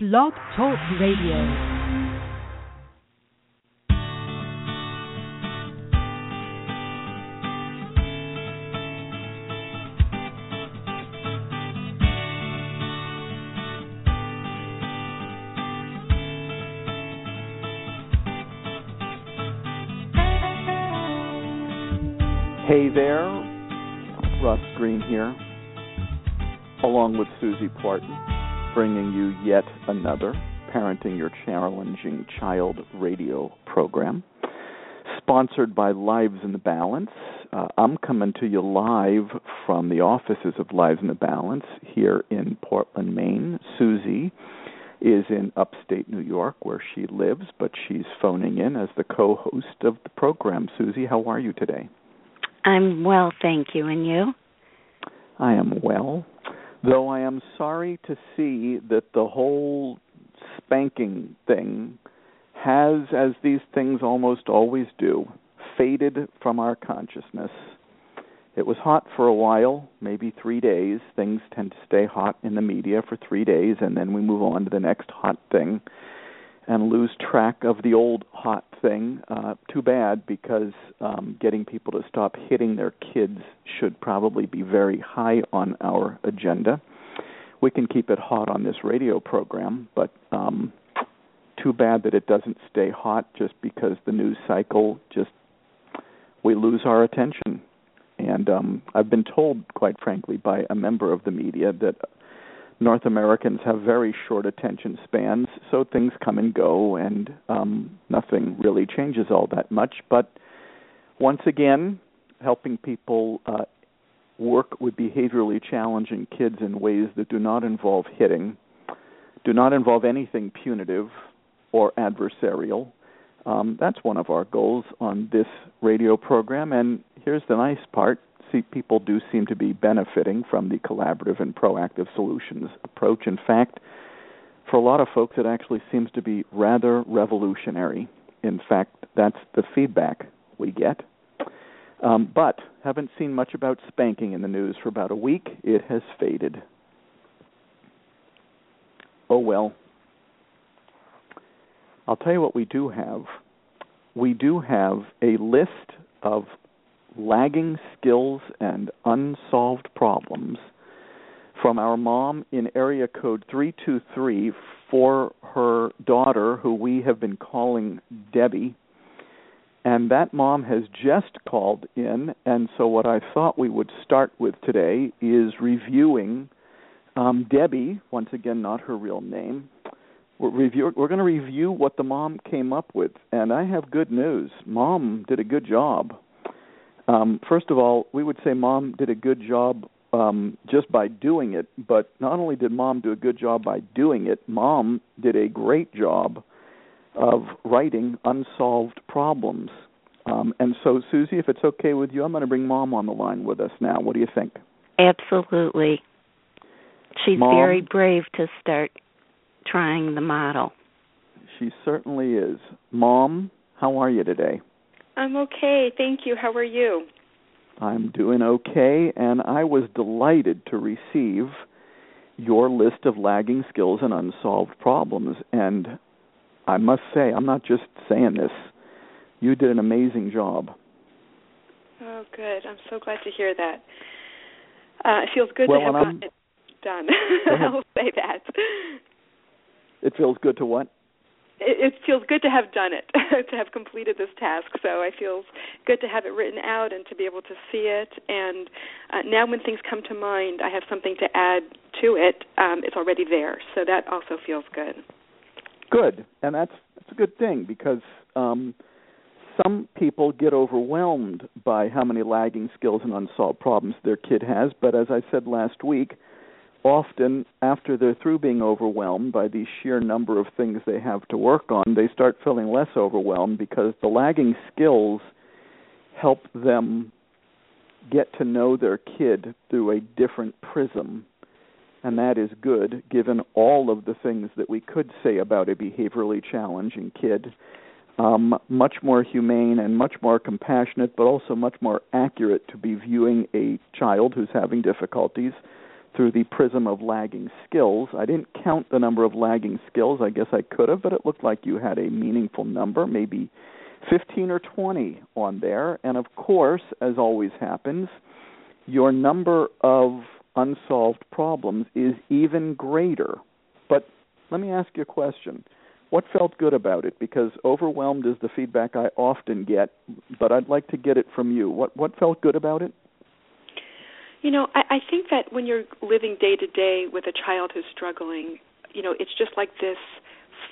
Blog Talk Radio. Hey there, Ross Greene here, along with Susie Parton, bringing you yet another Parenting Your Challenging Child radio program, sponsored by Lives in the Balance. Uh, I'm coming to you live from the offices of Lives in the Balance here in Portland, Maine. Susie is in upstate New York where she lives, but she's phoning in as the co host of the program. Susie, how are you today? I'm well, thank you. And you? I am well, though I am sorry to see that the whole spanking thing has, as these things almost always do, faded from our consciousness. It was hot for a while, maybe three days. Things tend to stay hot in the media for three days, and then we move on to the next hot thing and lose track of the old hot thing. Uh, too bad because um, getting people to stop hitting their kids should probably be very high on our agenda. We can keep it hot on this radio program, but um, too bad that it doesn't stay hot just because the news cycle just we lose our attention. And um, I've been told, quite frankly, by a member of the media that North Americans have very short attention spans, so things come and go, and um, nothing really changes all that much. But once again, helping people uh, work with behaviorally challenging kids in ways that do not involve hitting, do not involve anything punitive or adversarial. Um, that's one of our goals on this radio program. And here's the nice part see people do seem to be benefiting from the collaborative and proactive solutions approach. In fact, for a lot of folks, it actually seems to be rather revolutionary. In fact, that's the feedback we get. Um, but haven't seen much about spanking in the news for about a week. It has faded. Oh well. I'll tell you what we do have. We do have a list of lagging skills and unsolved problems from our mom in area code 323 for her daughter, who we have been calling Debbie. And that mom has just called in, and so what I thought we would start with today is reviewing um, Debbie, once again, not her real name. We're, review, we're going to review what the mom came up with, and I have good news. Mom did a good job. Um, first of all, we would say mom did a good job um, just by doing it, but not only did mom do a good job by doing it, mom did a great job of writing unsolved problems. Um, and so, Susie, if it's okay with you, I'm going to bring mom on the line with us now. What do you think? Absolutely. She's mom, very brave to start trying the model. She certainly is. Mom, how are you today? I'm okay. Thank you. How are you? I'm doing okay, and I was delighted to receive your list of lagging skills and unsolved problems. And I must say, I'm not just saying this, you did an amazing job. Oh, good. I'm so glad to hear that. Uh, it feels good well, to have gotten it done. I'll say that. It feels good to what? It, feels good to have done it, to have completed this task. So I feel good to have it written out and to be able to see it. And uh, now, when things come to mind, I have something to add to it. Um, it's already there, so that also feels good. Good, and that's that's a good thing because um, some people get overwhelmed by how many lagging skills and unsolved problems their kid has. But as I said last week often after they're through being overwhelmed by the sheer number of things they have to work on, they start feeling less overwhelmed because the lagging skills help them get to know their kid through a different prism. And that is good given all of the things that we could say about a behaviorally challenging kid. Um, much more humane and much more compassionate, but also much more accurate to be viewing a child who's having difficulties through the prism of lagging skills. I didn't count the number of lagging skills. I guess I could have, but it looked like you had a meaningful number, maybe 15 or 20 on there. And of course, as always happens, your number of unsolved problems is even greater. But let me ask you a question. What felt good about it? Because overwhelmed is the feedback I often get, but I'd like to get it from you. What what felt good about it? You know, I, I think that when you're living day to day with a child who's struggling, you know, it's just like this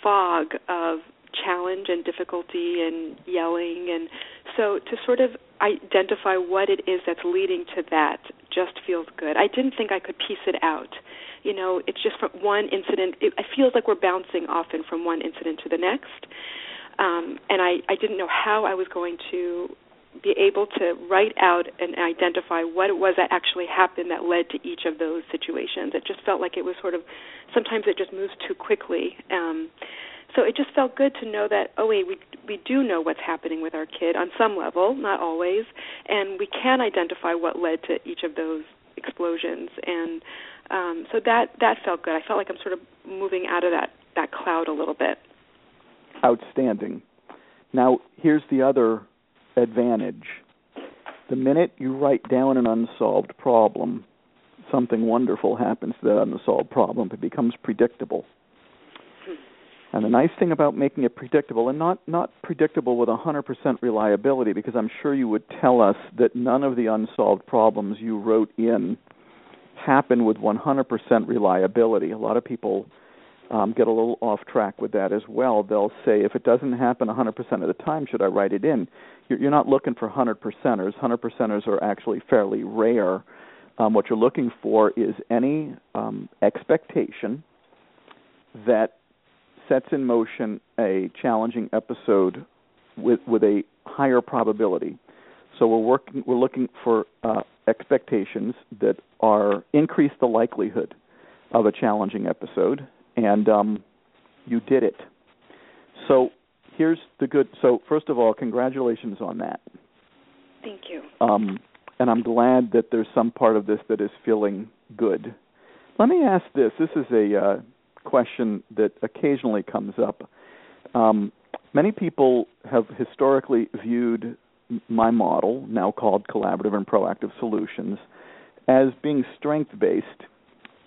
fog of challenge and difficulty and yelling and so to sort of identify what it is that's leading to that just feels good. I didn't think I could piece it out. You know, it's just from one incident. It, it feels like we're bouncing often from one incident to the next, um, and I, I didn't know how I was going to be able to write out and identify what it was that actually happened that led to each of those situations. It just felt like it was sort of sometimes it just moves too quickly. Um, so it just felt good to know that oh wait we we do know what's happening with our kid on some level, not always, and we can identify what led to each of those explosions and um, so that that felt good. I felt like I'm sort of moving out of that that cloud a little bit. Outstanding. Now here's the other advantage. The minute you write down an unsolved problem, something wonderful happens to that unsolved problem. It becomes predictable. And the nice thing about making it predictable, and not, not predictable with 100% reliability, because I'm sure you would tell us that none of the unsolved problems you wrote in happen with 100% reliability. A lot of people um, get a little off track with that as well. They'll say, if it doesn't happen 100% of the time, should I write it in? You're, you're not looking for 100 percenters. 100 percenters are actually fairly rare. Um, what you're looking for is any um, expectation that sets in motion a challenging episode with with a higher probability. So we're working we're looking for uh, expectations that are increase the likelihood of a challenging episode, and um, you did it. So here's the good. So first of all, congratulations on that. Thank you. Um, and I'm glad that there's some part of this that is feeling good. Let me ask this. This is a uh, question that occasionally comes up. Um, many people have historically viewed my model, now called collaborative and proactive solutions, as being strength based,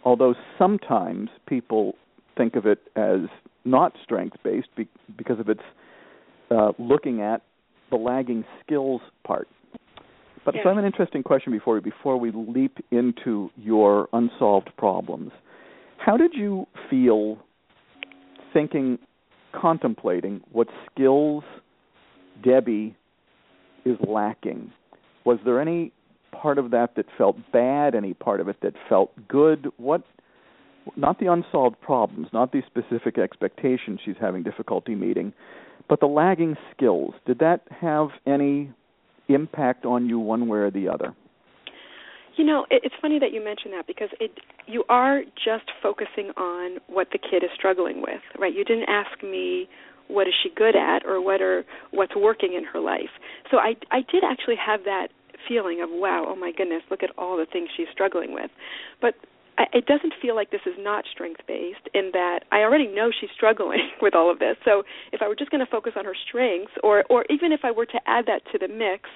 although sometimes people think of it as not strength based be- because of its uh, looking at the lagging skills part. But so I have an interesting question before we before we leap into your unsolved problems. How did you feel thinking, contemplating what skills Debbie is lacking? Was there any part of that that felt bad? Any part of it that felt good? What? Not the unsolved problems, not the specific expectations she's having difficulty meeting, but the lagging skills. Did that have any impact on you one way or the other? You know, it's funny that you mention that because it you are just focusing on what the kid is struggling with, right? You didn't ask me what is she good at or what are what's working in her life. So I I did actually have that feeling of wow, oh my goodness, look at all the things she's struggling with. But it doesn't feel like this is not strength based in that I already know she's struggling with all of this. So if I were just going to focus on her strengths, or or even if I were to add that to the mix,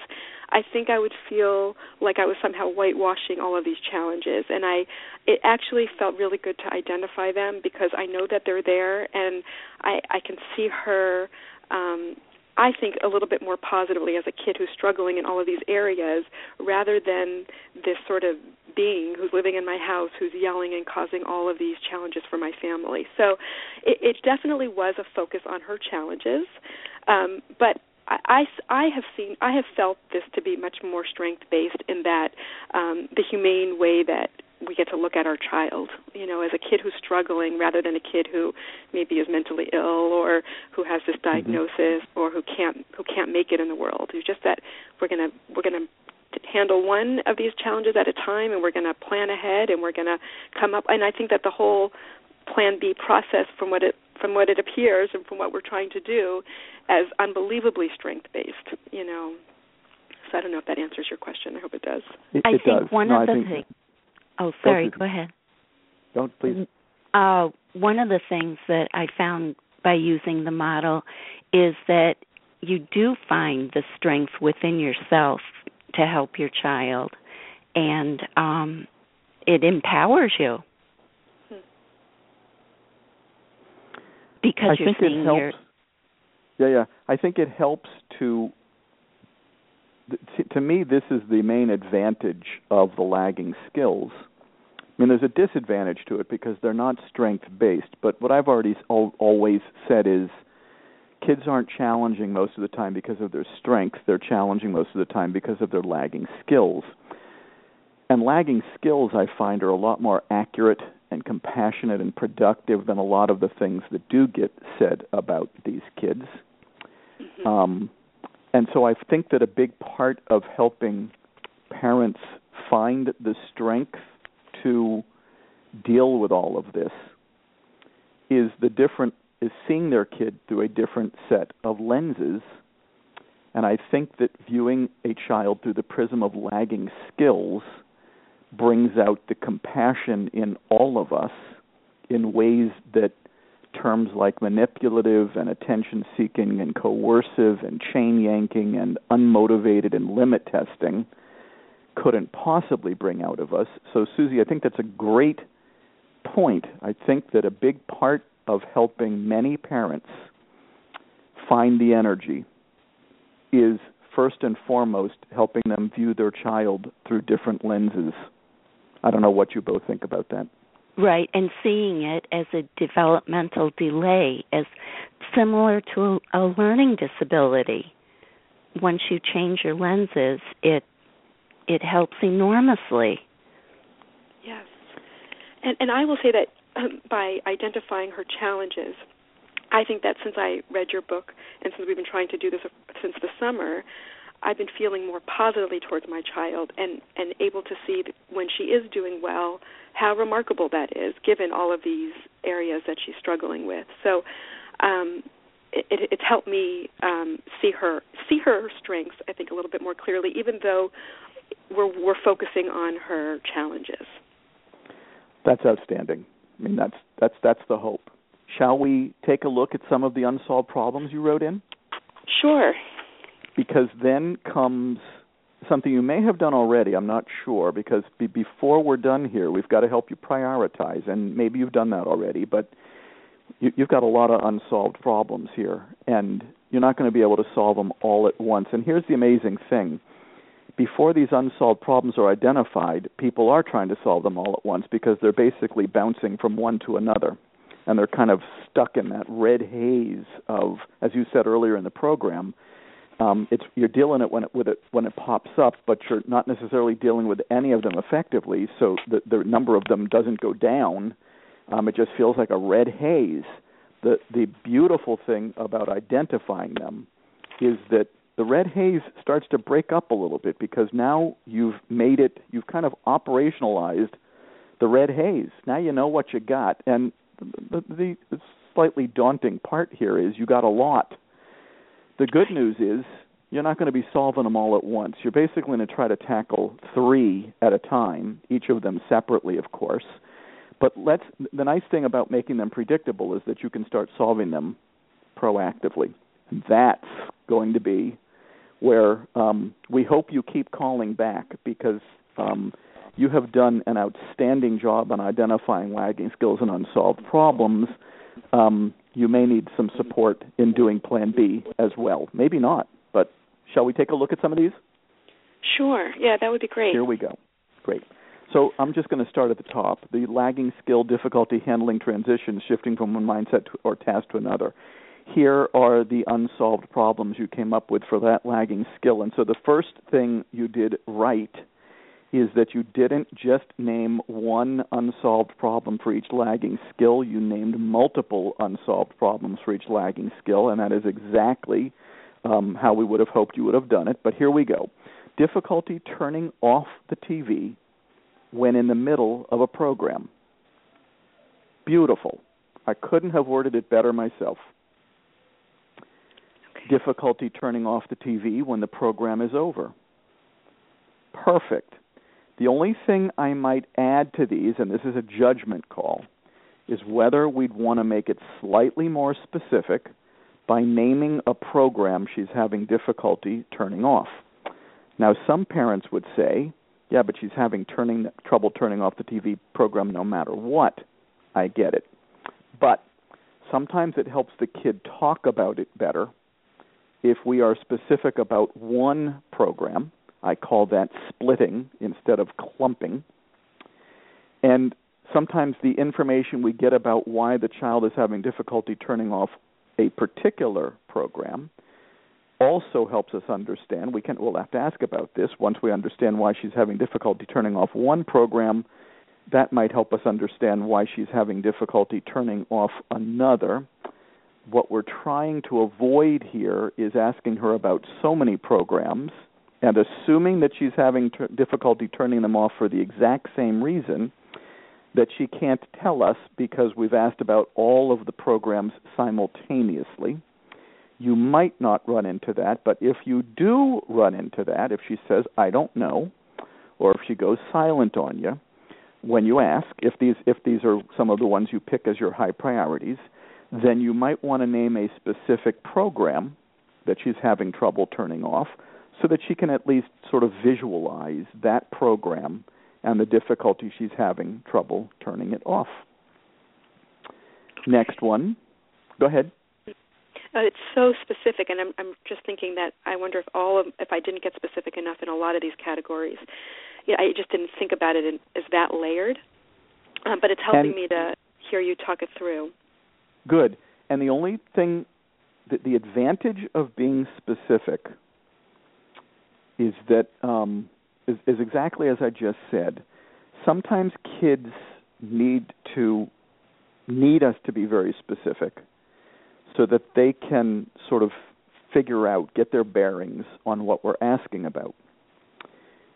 I think I would feel like I was somehow whitewashing all of these challenges. And I, it actually felt really good to identify them because I know that they're there, and I I can see her. Um, I think a little bit more positively as a kid who's struggling in all of these areas rather than this sort of being who's living in my house who's yelling and causing all of these challenges for my family. So it, it definitely was a focus on her challenges. Um, but I, I, I have seen I have felt this to be much more strength based in that um, the humane way that we get to look at our child, you know, as a kid who's struggling rather than a kid who maybe is mentally ill or who has this mm-hmm. diagnosis mm-hmm. or who can't who can't make it in the world. It's just that we're gonna we're gonna handle one of these challenges at a time and we're going to plan ahead and we're going to come up and I think that the whole plan B process from what it from what it appears and from what we're trying to do as unbelievably strength based, you know. So I don't know if that answers your question. I hope it does. It, I think does. one no, of I the things Oh, sorry. Go, ahead. Don't please. Uh, one of the things that I found by using the model is that you do find the strength within yourself to help your child, and um, it empowers you because I you're think seeing it helps. your Yeah, yeah. I think it helps to. To me, this is the main advantage of the lagging skills. I mean, there's a disadvantage to it because they're not strength based. But what I've already always said is kids aren't challenging most of the time because of their strength. They're challenging most of the time because of their lagging skills. And lagging skills, I find, are a lot more accurate and compassionate and productive than a lot of the things that do get said about these kids. Mm-hmm. Um, and so I think that a big part of helping parents find the strength to deal with all of this is the different is seeing their kid through a different set of lenses. And I think that viewing a child through the prism of lagging skills brings out the compassion in all of us in ways that terms like manipulative and attention seeking and coercive and chain yanking and unmotivated and limit testing couldn't possibly bring out of us. So, Susie, I think that's a great point. I think that a big part of helping many parents find the energy is first and foremost helping them view their child through different lenses. I don't know what you both think about that. Right, and seeing it as a developmental delay, as similar to a, a learning disability. Once you change your lenses, it it helps enormously. Yes, and and I will say that um, by identifying her challenges, I think that since I read your book and since we've been trying to do this since the summer, I've been feeling more positively towards my child and and able to see when she is doing well how remarkable that is given all of these areas that she's struggling with. So um it, it, it's helped me um, see her see her strengths. I think a little bit more clearly, even though we're we're focusing on her challenges. That's outstanding. I mean, that's that's that's the hope. Shall we take a look at some of the unsolved problems you wrote in? Sure. Because then comes something you may have done already. I'm not sure because be, before we're done here, we've got to help you prioritize, and maybe you've done that already. But you, you've got a lot of unsolved problems here, and you're not going to be able to solve them all at once. And here's the amazing thing before these unsolved problems are identified, people are trying to solve them all at once because they're basically bouncing from one to another. And they're kind of stuck in that red haze of, as you said earlier in the program, um, it's you're dealing it when it with it when it pops up, but you're not necessarily dealing with any of them effectively. So the the number of them doesn't go down. Um, it just feels like a red haze. The the beautiful thing about identifying them is that the red haze starts to break up a little bit because now you've made it, you've kind of operationalized the red haze. Now you know what you got. And the, the, the slightly daunting part here is you got a lot. The good news is you're not going to be solving them all at once. You're basically going to try to tackle three at a time, each of them separately, of course. But let's the nice thing about making them predictable is that you can start solving them proactively. That's going to be where um, we hope you keep calling back because um, you have done an outstanding job on identifying lagging skills and unsolved problems. Um, you may need some mm-hmm. support in doing Plan B as well. Maybe not, but shall we take a look at some of these? Sure. Yeah, that would be great. Here we go. Great. So I'm just going to start at the top. The lagging skill difficulty handling transitions, shifting from one mindset to, or task to another here are the unsolved problems you came up with for that lagging skill. And so the first thing you did right is that you didn't just name one unsolved problem for each lagging skill, you named multiple unsolved problems for each lagging skill, and that is exactly um, how we would have hoped you would have done it. But here we go difficulty turning off the TV when in the middle of a program. Beautiful. I couldn't have worded it better myself difficulty turning off the TV when the program is over. Perfect. The only thing I might add to these, and this is a judgment call, is whether we'd want to make it slightly more specific by naming a program she's having difficulty turning off. Now, some parents would say, yeah, but she's having turning trouble turning off the TV program no matter what. I get it. But sometimes it helps the kid talk about it better if we are specific about one program. I call that splitting instead of clumping. And sometimes the information we get about why the child is having difficulty turning off a particular program also helps us understand. We can we'll have to ask about this. Once we understand why she's having difficulty turning off one program that might help us understand why she's having difficulty turning off another. What we're trying to avoid here is asking her about so many programs and assuming that she's having t- difficulty turning them off for the exact same reason that she can't tell us because we've asked about all of the programs simultaneously. You might not run into that, but if you do run into that, if she says, I don't know, or if she goes silent on you, when you ask if these if these are some of the ones you pick as your high priorities, then you might want to name a specific program that she's having trouble turning off so that she can at least sort of visualize that program and the difficulty she's having trouble turning it off. Next one. Go ahead. Uh, it's so specific, and I'm, I'm just thinking that I wonder if all of, if I didn't get specific enough in a lot of these categories, yeah, I just didn't think about it in, as that layered. Um, but it's helping and, me to hear you talk it through. Good. And the only thing, that the advantage of being specific is that um, is, is exactly as I just said. Sometimes kids need to need us to be very specific so that they can sort of figure out, get their bearings on what we're asking about.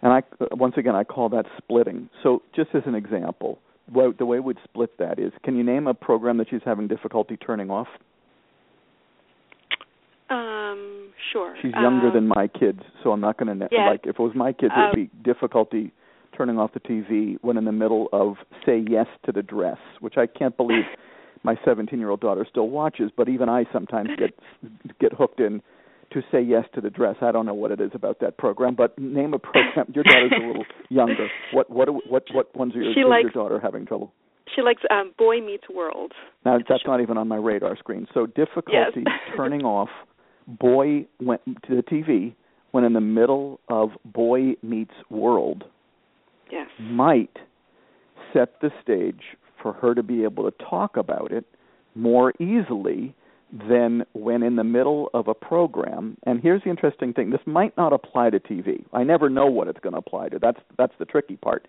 And I once again I call that splitting. So just as an example, the way we'd split that is, can you name a program that she's having difficulty turning off? Um, sure. She's younger um, than my kids, so I'm not going to yeah. like if it was my kids, it would be difficulty turning off the TV when in the middle of say yes to the dress, which I can't believe my 17-year-old daughter still watches, but even I sometimes get get hooked in to say yes to the dress. I don't know what it is about that program, but name a program. Your daughter's a little younger. What what what what ones are your, she likes, your daughter having trouble? She likes um Boy Meets World. Now that's not even on my radar screen. So difficulty yes. turning off Boy went to the TV when in the middle of Boy Meets World. Yes. Might set the stage for her to be able to talk about it more easily than when in the middle of a program. And here's the interesting thing: this might not apply to TV. I never know what it's going to apply to. That's that's the tricky part.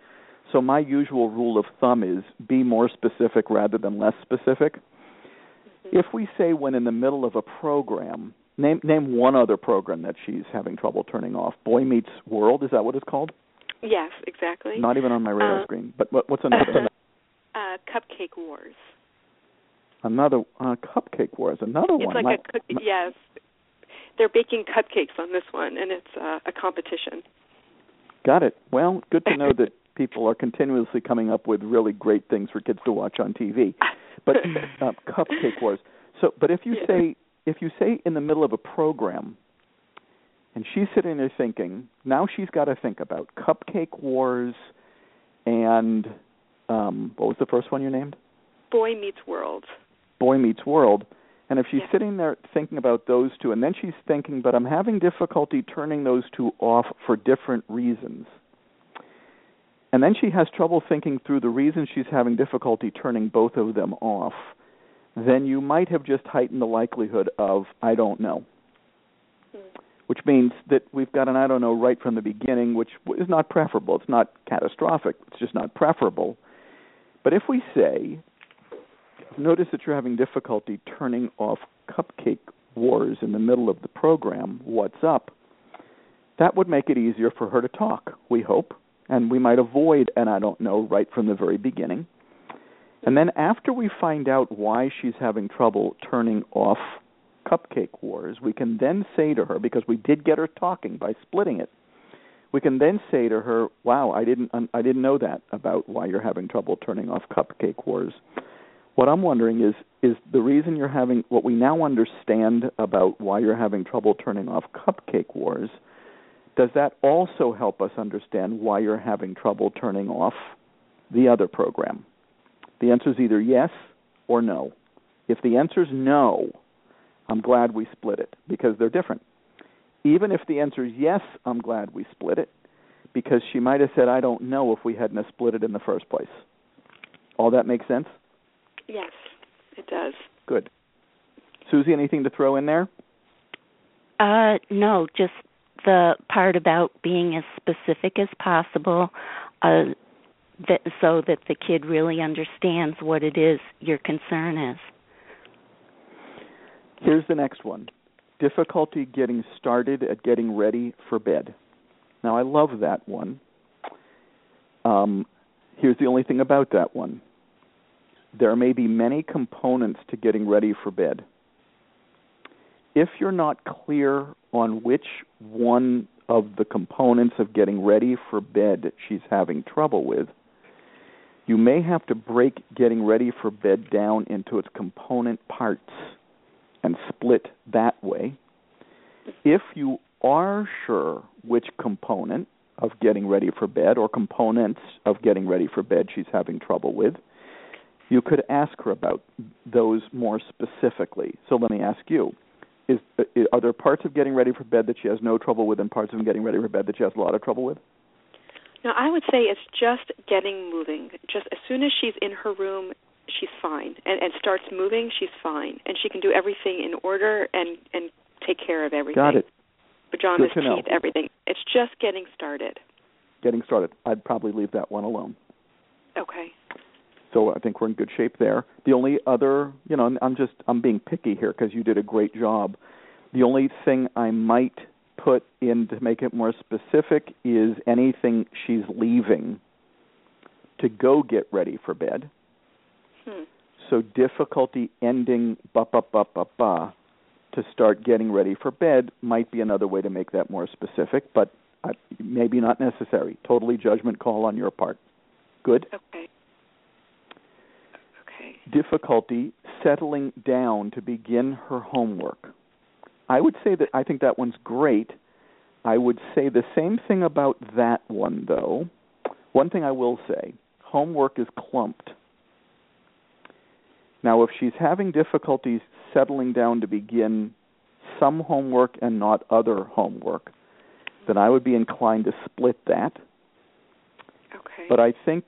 So my usual rule of thumb is be more specific rather than less specific. Mm-hmm. If we say when in the middle of a program, name name one other program that she's having trouble turning off. Boy Meets World, is that what it's called? Yes, exactly. Not even on my radar uh, screen. But what, what's another? uh, Cupcake Wars. Another uh, Cupcake Wars. Another it's one. It's like my, a cookie. Yes, they're baking cupcakes on this one, and it's uh, a competition. Got it. Well, good to know that people are continuously coming up with really great things for kids to watch on TV. But uh, Cupcake Wars. So, but if you yeah. say if you say in the middle of a program, and she's sitting there thinking, now she's got to think about Cupcake Wars and um, what was the first one you named? Boy Meets World. Boy Meets World. And if she's Yeah. sitting there thinking about those two, and then she's thinking, but I'm having difficulty turning those two off for different reasons. And then she has trouble thinking through the reasons she's having difficulty turning both of them off, then you might have just heightened the likelihood of, I don't know. Which means that we've got an I don't know right from the beginning, which is not preferable. It's not catastrophic, it's just not preferable. But if we say, notice that you're having difficulty turning off cupcake wars in the middle of the program, what's up? That would make it easier for her to talk, we hope, and we might avoid an I don't know right from the very beginning. And then after we find out why she's having trouble turning off cupcake wars, we can then say to her, because we did get her talking by splitting it, we can then say to her, "Wow, I didn't I didn't know that about why you're having trouble turning off cupcake wars." What I'm wondering is is the reason you're having what we now understand about why you're having trouble turning off cupcake wars does that also help us understand why you're having trouble turning off the other program? The answer is either yes or no. If the answer is no, I'm glad we split it because they're different. Even if the answer is yes, I'm glad we split it because she might have said, I don't know if we hadn't split it in the first place. All that makes sense? Yes, it does. Good. Susie, anything to throw in there? Uh, no, just the part about being as specific as possible, uh, that, so that the kid really understands what it is your concern is. Here's the next one difficulty getting started at getting ready for bed. Now, I love that one. Um, here's the only thing about that one there may be many components to getting ready for bed. If you're not clear on which one of the components of getting ready for bed she's having trouble with, you may have to break getting ready for bed down into its component parts and split that way. If you are sure which component of getting ready for bed or components of getting ready for bed she's having trouble with, you could ask her about those more specifically. So let me ask you: is, uh, are there parts of getting ready for bed that she has no trouble with, and parts of getting ready for bed that she has a lot of trouble with? No, I would say it's just getting moving. Just as soon as she's in her room, she's fine, and, and starts moving, she's fine, and she can do everything in order and and take care of everything. Got it. Pajamas, teeth, know. everything. It's just getting started. Getting started. I'd probably leave that one alone. Okay. So I think we're in good shape there. The only other, you know, I'm just I'm being picky here because you did a great job. The only thing I might put in to make it more specific is anything she's leaving to go get ready for bed. Hmm. So difficulty ending ba ba ba ba ba to start getting ready for bed might be another way to make that more specific, but uh, maybe not necessary. Totally judgment call on your part. Good. Okay Okay. difficulty settling down to begin her homework. I would say that I think that one's great. I would say the same thing about that one, though. One thing I will say homework is clumped. Now, if she's having difficulties settling down to begin some homework and not other homework, then I would be inclined to split that. Okay. But I think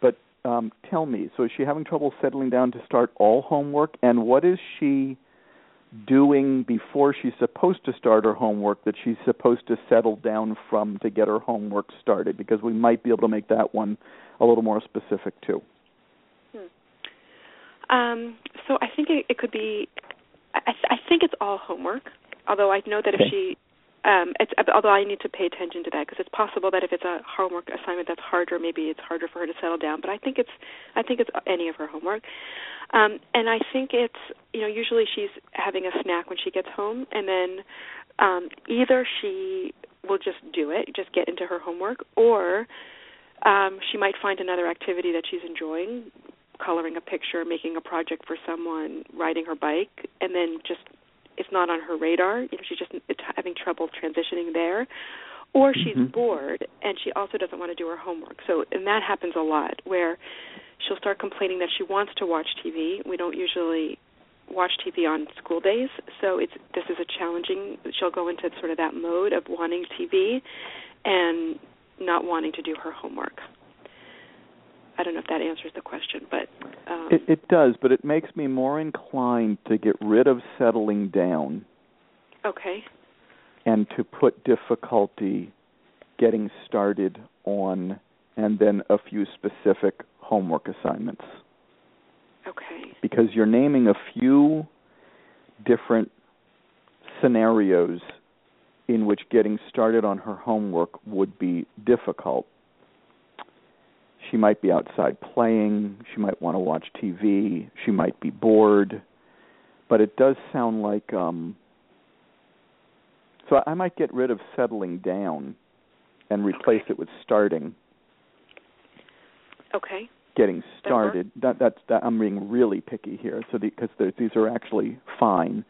but um, tell me, so is she having trouble settling down to start all homework? And what is she doing before she's supposed to start her homework that she's supposed to settle down from to get her homework started? Because we might be able to make that one a little more specific too. Hmm. Um, so I think it, it could be. I, I think it's all homework. Although I know that okay. if she um, it's, although I need to pay attention to that because it's possible that if it's a homework assignment that's harder, maybe it's harder for her to settle down. But I think it's I think it's any of her homework, um, and I think it's you know usually she's having a snack when she gets home, and then um, either she will just do it, just get into her homework, or um, she might find another activity that she's enjoying, coloring a picture, making a project for someone, riding her bike, and then just it's not on her radar. You know, she's just having trouble transitioning there, or she's mm-hmm. bored and she also doesn't want to do her homework. So, and that happens a lot where she'll start complaining that she wants to watch TV. We don't usually watch TV on school days, so it's this is a challenging. She'll go into sort of that mode of wanting TV and not wanting to do her homework. I don't know if that answers the question, but um, it, it does. But it makes me more inclined to get rid of settling down. Okay. And to put difficulty getting started on, and then a few specific homework assignments. Okay. Because you're naming a few different scenarios in which getting started on her homework would be difficult she might be outside playing. She might want to watch TV. She might be bored. But it does sound like um so I might get rid of settling down and replace it with starting. Okay. Getting started. That, that's that. I'm being really picky here, so because the, these are actually fine,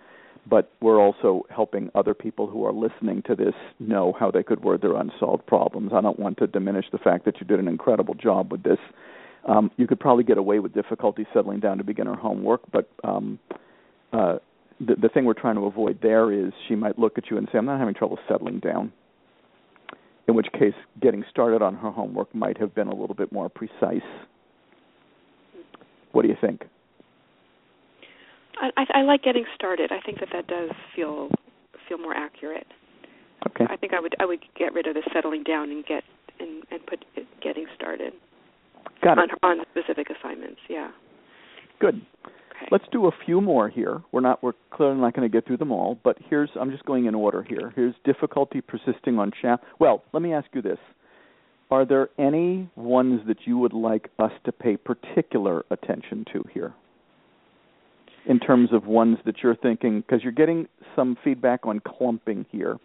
but we're also helping other people who are listening to this know how they could word their unsolved problems. I don't want to diminish the fact that you did an incredible job with this. Um, you could probably get away with difficulty settling down to beginner homework, but um, uh, the, the thing we're trying to avoid there is she might look at you and say, "I'm not having trouble settling down." In which case, getting started on her homework might have been a little bit more precise. What do you think? I, I like getting started. I think that that does feel feel more accurate. Okay. I think I would I would get rid of the settling down and get and and put getting started. Got it. On, on specific assignments, yeah. Good. Okay. Let's do a few more here. We're not we're clearly not going to get through them all, but here's I'm just going in order here. Here's difficulty persisting on chat. Well, let me ask you this. Are there any ones that you would like us to pay particular attention to here? In terms of ones that you're thinking because you're getting some feedback on clumping here.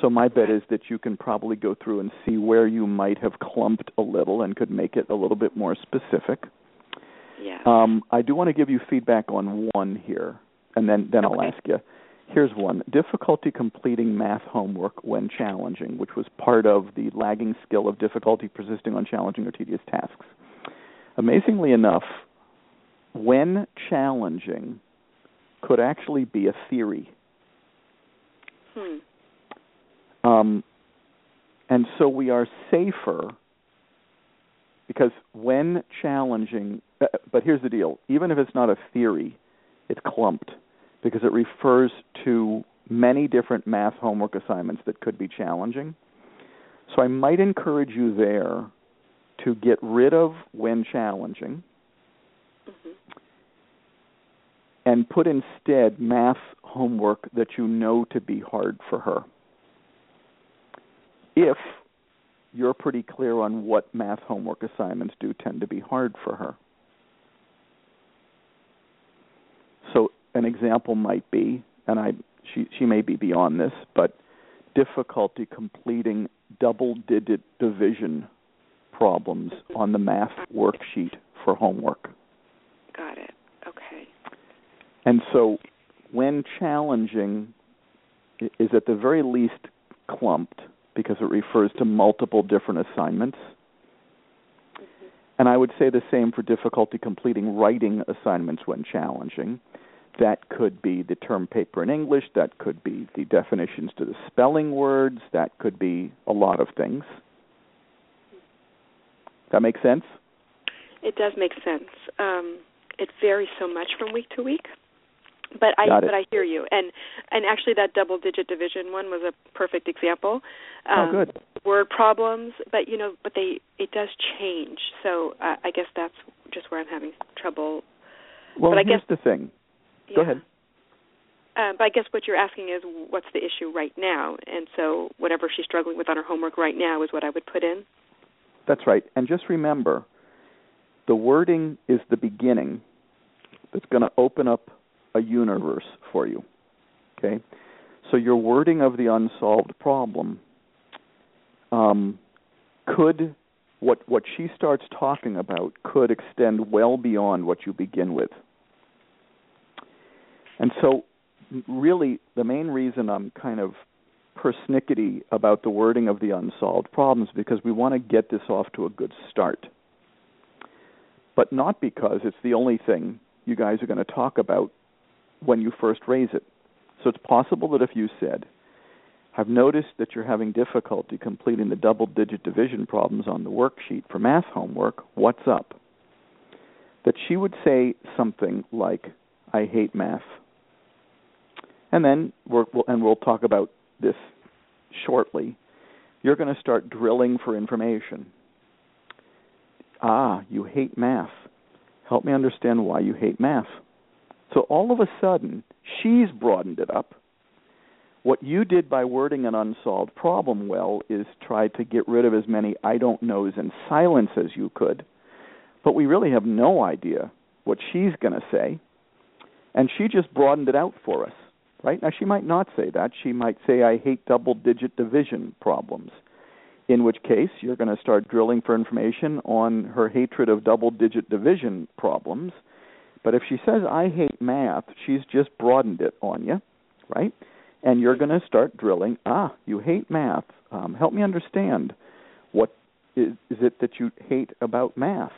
So my bet is that you can probably go through and see where you might have clumped a little and could make it a little bit more specific. Yeah. Um, I do want to give you feedback on one here, and then then I'll ask you. Here's one: difficulty completing math homework when challenging, which was part of the lagging skill of difficulty persisting on challenging or tedious tasks. Amazingly enough, when challenging could actually be a theory. Hmm. Um, and so we are safer because when challenging, uh, but here's the deal even if it's not a theory, it's clumped because it refers to many different math homework assignments that could be challenging. So I might encourage you there to get rid of when challenging mm-hmm. and put instead math homework that you know to be hard for her if you're pretty clear on what math homework assignments do tend to be hard for her. So an example might be, and I she she may be beyond this, but difficulty completing double digit division problems on the math worksheet for homework. Got it. Okay. And so when challenging is at the very least clumped because it refers to multiple different assignments. Mm-hmm. And I would say the same for difficulty completing writing assignments when challenging. That could be the term paper in English, that could be the definitions to the spelling words, that could be a lot of things. That makes sense? It does make sense. Um, it varies so much from week to week. But I but I hear you, and and actually that double digit division one was a perfect example. Um, oh, good. Word problems, but you know, but they it does change. So uh, I guess that's just where I'm having trouble. Well, but I here's guess, the thing. Yeah. Go ahead. Uh, but I guess what you're asking is what's the issue right now, and so whatever she's struggling with on her homework right now is what I would put in. That's right. And just remember, the wording is the beginning that's going to open up a universe for you. Okay? So your wording of the unsolved problem um, could what what she starts talking about could extend well beyond what you begin with. And so really the main reason I'm kind of persnickety about the wording of the unsolved problems because we want to get this off to a good start. But not because it's the only thing you guys are going to talk about when you first raise it. So it's possible that if you said, I've noticed that you're having difficulty completing the double digit division problems on the worksheet for math homework, what's up? That she would say something like, I hate math. And then, we'll, and we'll talk about this shortly. You're going to start drilling for information. Ah, you hate math. Help me understand why you hate math. So all of a sudden, she's broadened it up. What you did by wording an unsolved problem well is try to get rid of as many I don't knows and silence as you could. But we really have no idea what she's going to say. And she just broadened it out for us, right? Now, she might not say that. She might say, I hate double digit division problems. In which case you're going to start drilling for information on her hatred of double digit division problems. But if she says, I hate math, she's just broadened it on you, right? And you're going to start drilling, ah, you hate math. Um, help me understand. What is, is it that you hate about math?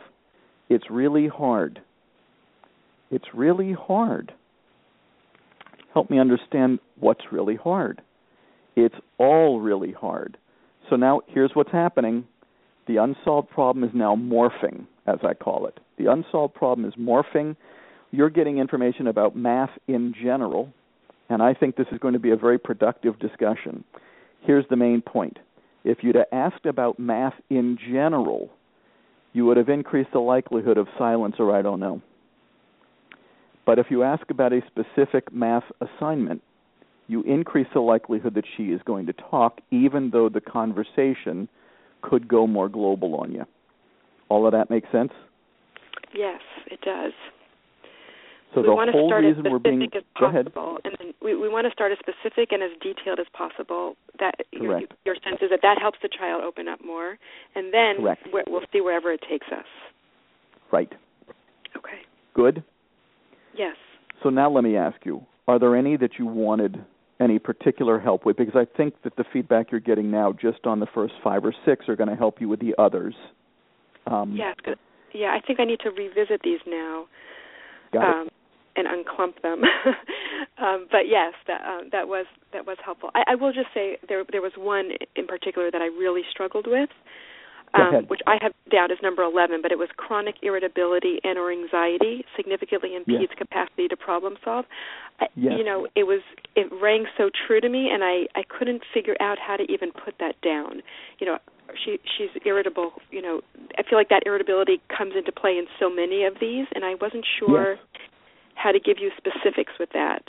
It's really hard. It's really hard. Help me understand what's really hard. It's all really hard. So now here's what's happening. The unsolved problem is now morphing, as I call it. The unsolved problem is morphing. You're getting information about math in general, and I think this is going to be a very productive discussion. Here's the main point. If you'd have asked about math in general, you would have increased the likelihood of silence or I don't know. But if you ask about a specific math assignment, you increase the likelihood that she is going to talk, even though the conversation could go more global on you. All of that makes sense? Yes, it does. So we the want whole to start reason as we're specific being as go ahead. possible, and then we, we want to start as specific and as detailed as possible. That your, your sense is that that helps the child open up more, and then we- we'll see wherever it takes us. Right. Okay. Good. Yes. So now let me ask you: Are there any that you wanted any particular help with? Because I think that the feedback you're getting now, just on the first five or six, are going to help you with the others. Um, Yes. good. Yeah, I think I need to revisit these now. Um, and unclump them. um, but yes, that um, that was that was helpful. I, I will just say there there was one in particular that I really struggled with, um, which I have down as number eleven. But it was chronic irritability and or anxiety significantly impedes capacity to problem solve. I, Yes. You know, it was it rang so true to me, and I I couldn't figure out how to even put that down. You know. She she's irritable. You know, I feel like that irritability comes into play in so many of these, and I wasn't sure Yes. how to give you specifics with that.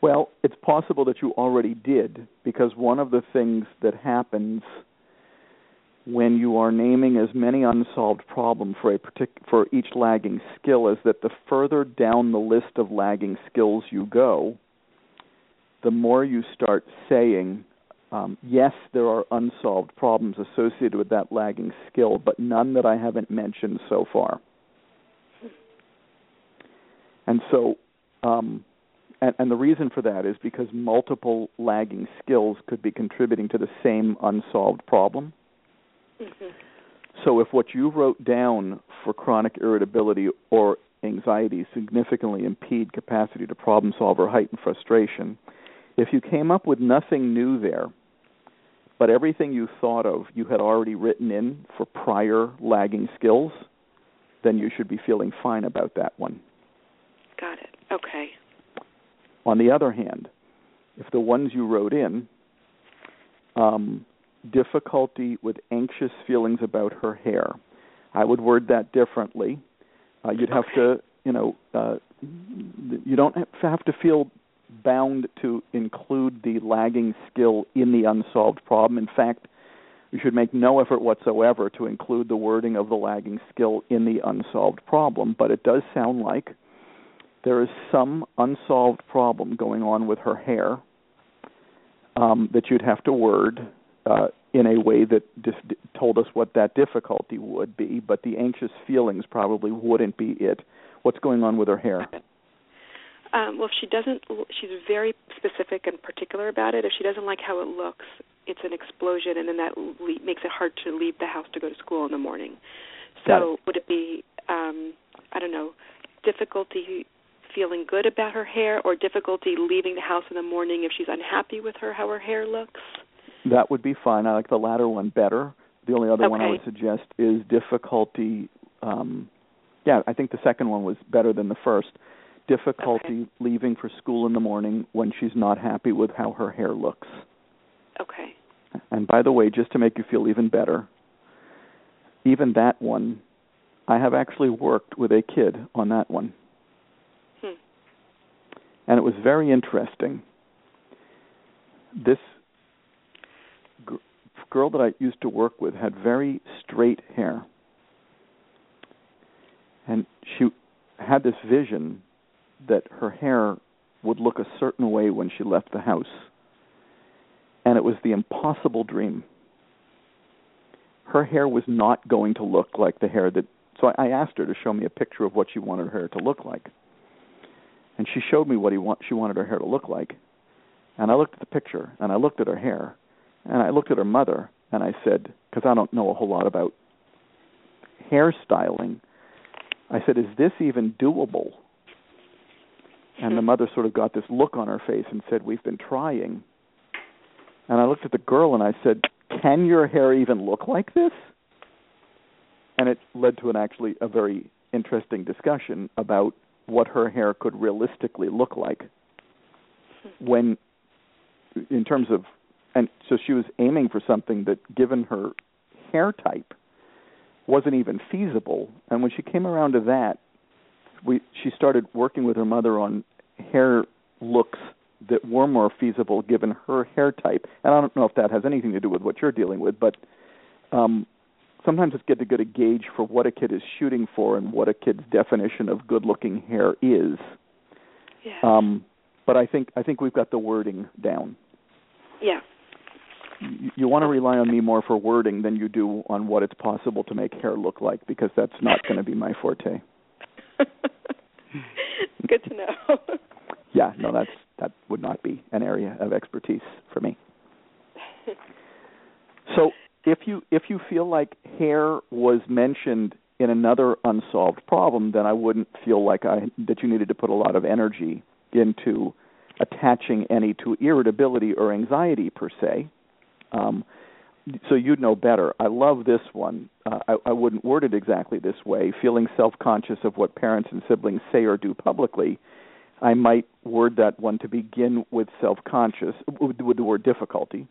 Well, it's possible that you already did, because one of the things that happens when you are naming as many unsolved problems for a partic- for each lagging skill is that the further down the list of lagging skills you go, the more you start saying, um, yes, there are unsolved problems associated with that lagging skill, but none that I haven't mentioned so far. And so, um, and, and the reason for that is because multiple lagging skills could be contributing to the same unsolved problem. Mm-hmm. So if what you wrote down for chronic irritability or anxiety significantly impede capacity to problem solve or heighten frustration, if you came up with nothing new there, but everything you thought of you had already written in for prior lagging skills, then you should be feeling fine about that one. Got it. Okay. On the other hand, if the ones you wrote in, um, difficulty with anxious feelings about her hair, I would word that differently. Uh, you'd have to, you know, uh, you don't have to feel bound to include the lagging skill in the unsolved problem. In fact, you should make no effort whatsoever to include the wording of the lagging skill in the unsolved problem. But it does sound like there is some unsolved problem going on with her hair um, that you'd have to word uh, in a way that dis- told us what that difficulty would be, but the anxious feelings probably wouldn't be it. What's going on with her hair? Um, well, if she doesn't, she's very specific and particular about it. If she doesn't like how it looks, it's an explosion, and then that le- makes it hard to leave the house to go to school in the morning. So, would it be, um, I don't know, difficulty feeling good about her hair, or difficulty leaving the house in the morning if she's unhappy with her how her hair looks? That would be fine. I like the latter one better. The only other one I would suggest is difficulty. Um, yeah, I think the second one was better than the first. Difficulty leaving for school in the morning when she's not happy with how her hair looks. Okay. And by the way, just to make you feel even better, even that one, I have actually worked with a kid on that one. Hmm. And it was very interesting. This girl that I used to work with had very straight hair. And she had this vision that her hair would look a certain way when she left the house. And it was the impossible dream. her hair was not going to look like the hair that. So I asked her to show me a picture of what she wanted her hair to look like, and she showed me what he want, she wanted her hair to look like. And I looked at the picture, and I looked at her hair, and I looked at her mother, and I said, because I don't know a whole lot about hairstyling, I said, "Is this even doable?" And the mother sort of got this look on her face and said, "We've been trying." And I looked at the girl and I said, "Can your hair even look like this?" And it led to an actually a very interesting discussion about what her hair could realistically look like hmm. when in terms of and so she was aiming for something that given her hair type wasn't even feasible and when she came around to that we she started working with her mother on hair looks that were more feasible given her hair type and i don't know if that has anything to do with what you're dealing with but um sometimes it's good to get a gauge for what a kid is shooting for and what a kid's definition of good looking hair is Yeah. um but i think i think we've got the wording down yeah. You, want to rely on me more for wording than you do on what it's possible to make hair look like because that's not going to be my forte. Good to know. Yeah, no, that's that would not be an area of expertise for me. So, if you if you feel like hair was mentioned in another unsolved problem, then I wouldn't feel like I that you needed to put a lot of energy into attaching any to irritability or anxiety per se. Um, so you'd know better. I love this one. Uh, I, I wouldn't word it exactly this way. Feeling self-conscious of what parents and siblings say or do publicly, I might word that one to begin with self-conscious with, with the word difficulty.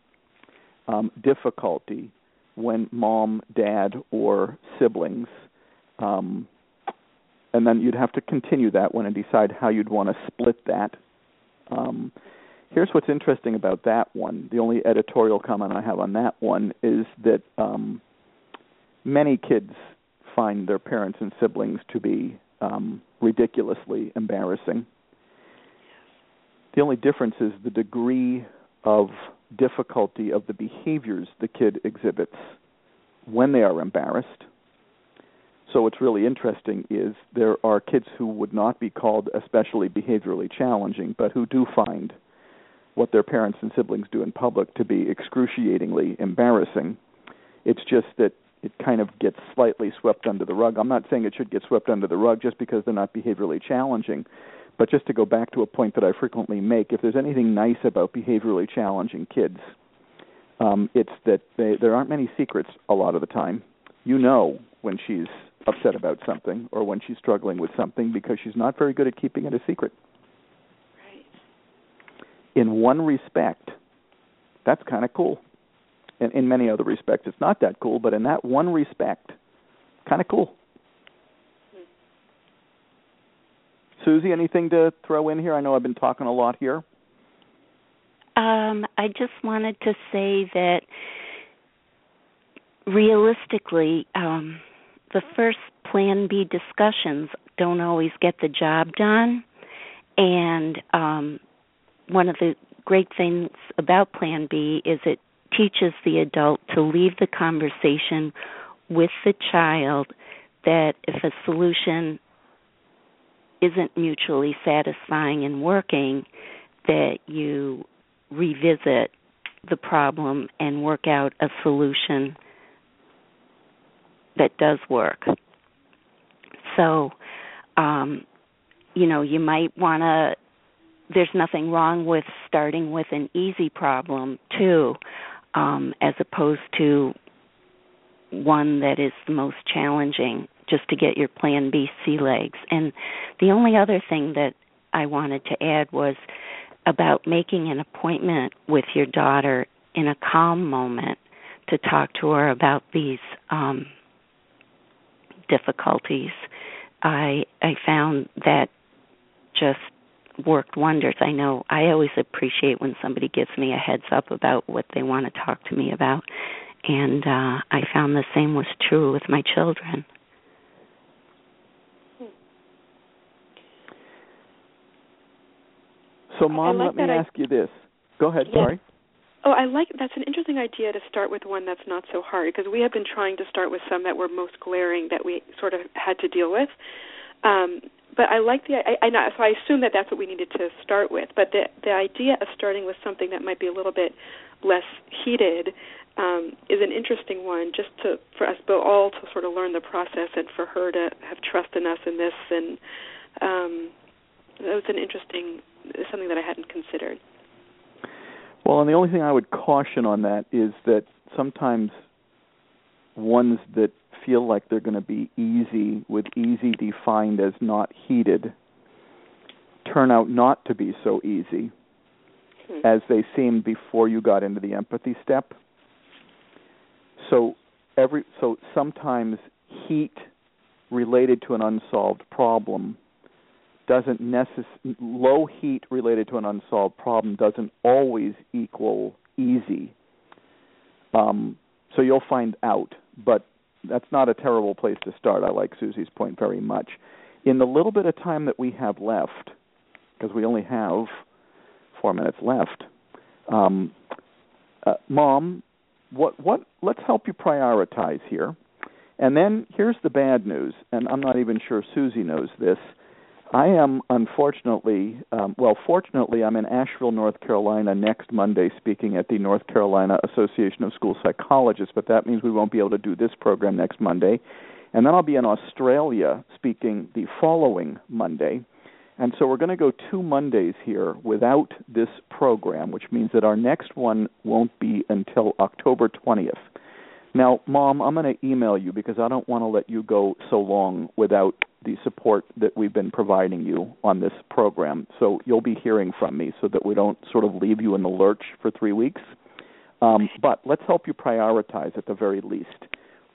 Um, difficulty when mom, dad, or siblings, um, and then you'd have to continue that one and decide how you'd want to split that. Um, here's what's interesting about that one. The only editorial comment I have on that one is that um, many kids find their parents and siblings to be um, ridiculously embarrassing. The only difference is the degree of difficulty of the behaviors the kid exhibits when they are embarrassed. So what's really interesting is there are kids who would not be called especially behaviorally challenging, but who do find what their parents and siblings do in public to be excruciatingly embarrassing. It's just that it kind of gets slightly swept under the rug. I'm not saying it should get swept under the rug just because they're not behaviorally challenging, but just to go back to a point that I frequently make, if there's anything nice about behaviorally challenging kids, um, it's that they, there aren't many secrets a lot of the time. You know when she's upset about something or when she's struggling with something because she's not very good at keeping it a secret. In one respect, that's kind of cool. In many other respects, it's not that cool, but in that one respect, kind of cool. Susie, anything to throw in here? I know I've been talking a lot here. Um, I just wanted to say that realistically, um, the first Plan B discussions don't always get the job done, and um, one of the great things about Plan B is it teaches the adult to leave the conversation with the child that if a solution isn't mutually satisfying and working, that you revisit the problem and work out a solution that does work. So, um, you know, you might want to. There's nothing wrong with starting with an easy problem too, um, as opposed to one that is the most challenging, just to get your Plan B sea legs. And the only other thing that I wanted to add was about making an appointment with your daughter in a calm moment to talk to her about these um difficulties i i found that just worked wonders i know i always appreciate when somebody gives me a heads up about what they want to talk to me about and uh i found the same was true with my children So, mom, like let me that I- ask you this. Go ahead. Yeah. Sorry. Oh, I like that's an interesting idea to start with one that's not so hard because we have been trying to start with some that were most glaring that we sort of had to deal with. Um, but I like the I, I so I assume that that's what we needed to start with. But the the idea of starting with something that might be a little bit less heated um, is an interesting one, just to for us all to sort of learn the process and for her to have trust in us in this. And um, that was an interesting something that I hadn't considered. Well, and the only thing I would caution on that is that sometimes ones that feel like they're going to be easy, with easy defined as not heated, turn out not to be so easy hmm. as they seemed before you got into the empathy step. So every so sometimes heat related to an unsolved problem doesn't necess- low heat related to an unsolved problem doesn't always equal easy. Um, so you'll find out, but that's not a terrible place to start. I like Susie's point very much. In the little bit of time that we have left, because we only have four minutes left, um, uh, Mom, what what? Let's help you prioritize here. And then here's the bad news, and I'm not even sure Susie knows this. I am unfortunately, um, well, fortunately, I'm in Asheville, North Carolina next Monday speaking at the North Carolina Association of School Psychologists, but that means we won't be able to do this program next Monday. And then I'll be in Australia speaking the following Monday. And so we're going to go two Mondays here without this program, which means that our next one won't be until October 20th. Now, Mom, I'm going to email you because I don't want to let you go so long without the support that we've been providing you on this program. So you'll be hearing from me so that we don't sort of leave you in the lurch for three weeks. Um, but let's help you prioritize at the very least.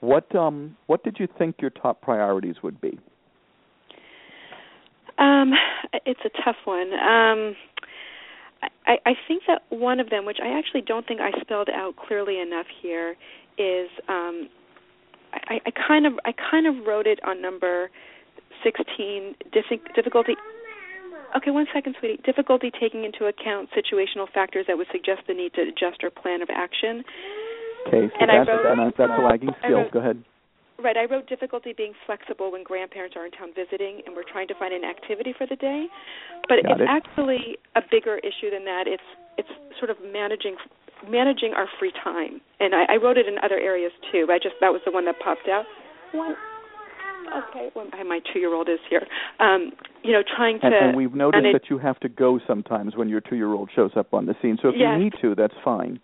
What um, what did you think your top priorities would be? Um, it's a tough one. Um, I, I think that one of them, which I actually don't think I spelled out clearly enough here, is um, I, I kind of I kind of wrote it on number 16 difficulty Okay, one second, sweetie. Difficulty taking into account situational factors that would suggest the need to adjust our plan of action. Okay, so and that's, wrote, and that's a lagging skill. Wrote, Go ahead. Right, I wrote difficulty being flexible when grandparents are in town visiting and we're trying to find an activity for the day. But Got it's it. actually a bigger issue than that. It's it's sort of managing managing our free time. And I, I wrote it in other areas too. I just that was the one that popped out. One okay, well, my two-year-old is here. Um, you know, trying to. And, and we've noticed and that you have to go sometimes when your two-year-old shows up on the scene. So if yes. you need to, that's fine.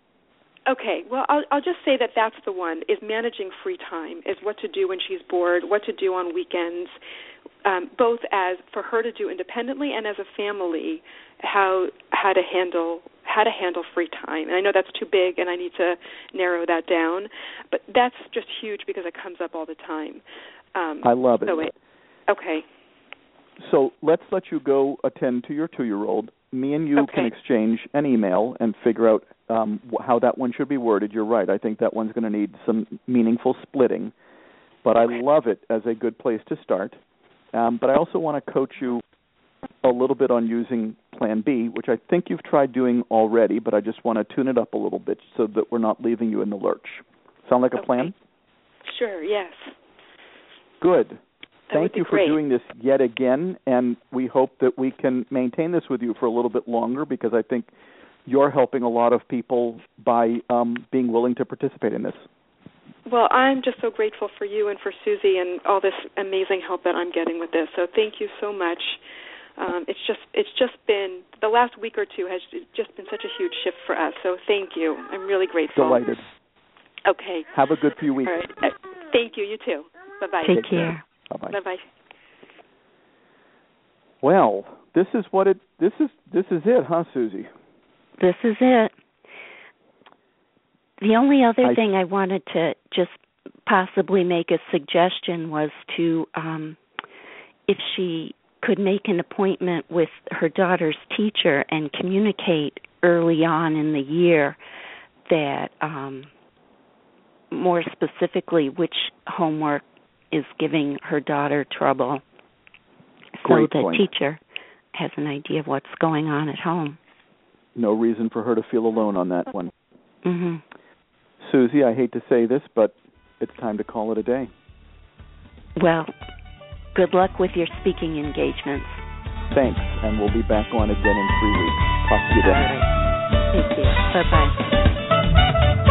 Okay, well, I'll, I'll just say that that's the one is managing free time is what to do when she's bored, what to do on weekends, um, both as for her to do independently and as a family, how how to handle how to handle free time. And I know that's too big, and I need to narrow that down, but that's just huge because it comes up all the time. Um, I love it. So. Okay. So let's let you go attend to your two-year-old. Me and you okay. can exchange an email and figure out um, how that one should be worded. You're right. I think that one's going to need some meaningful splitting, but okay. I love it as a good place to start. Um, but I also want to coach you a little bit on using Plan B, which I think you've tried doing already, but I just want to tune it up a little bit so that we're not leaving you in the lurch. Sound like a okay. plan? Sure. Yes. Good. That Thank you for great. doing this yet again, and we hope that we can maintain this with you for a little bit longer because I think you're helping a lot of people by um, being willing to participate in this. Well, I'm just so grateful for you and for Susie and all this amazing help that I'm getting with this. So thank you so much. Um, it's just it's just been the last week or two has just been such a huge shift for us. So thank you. I'm really grateful. Delighted. Okay. Have a good few weeks. All right. Uh, thank you. You too. Bye bye. Take, care. Bye bye. Bye bye. Well, this is what it. This is this is it, huh, Susie? This is it. The only other I, thing I wanted to just possibly make a suggestion was to, um, if she could make an appointment with her daughter's teacher and communicate early on in the year that um, more specifically which homework is giving her daughter trouble so the teacher has an idea of what's going on at home. No reason for her to feel alone on that one. Mhm. Susie, I hate to say this, but it's time to call it a day. Well, good luck with your speaking engagements. Thanks, and we'll be back on again in three weeks. Talk to you then. Right. Thank you. Bye bye.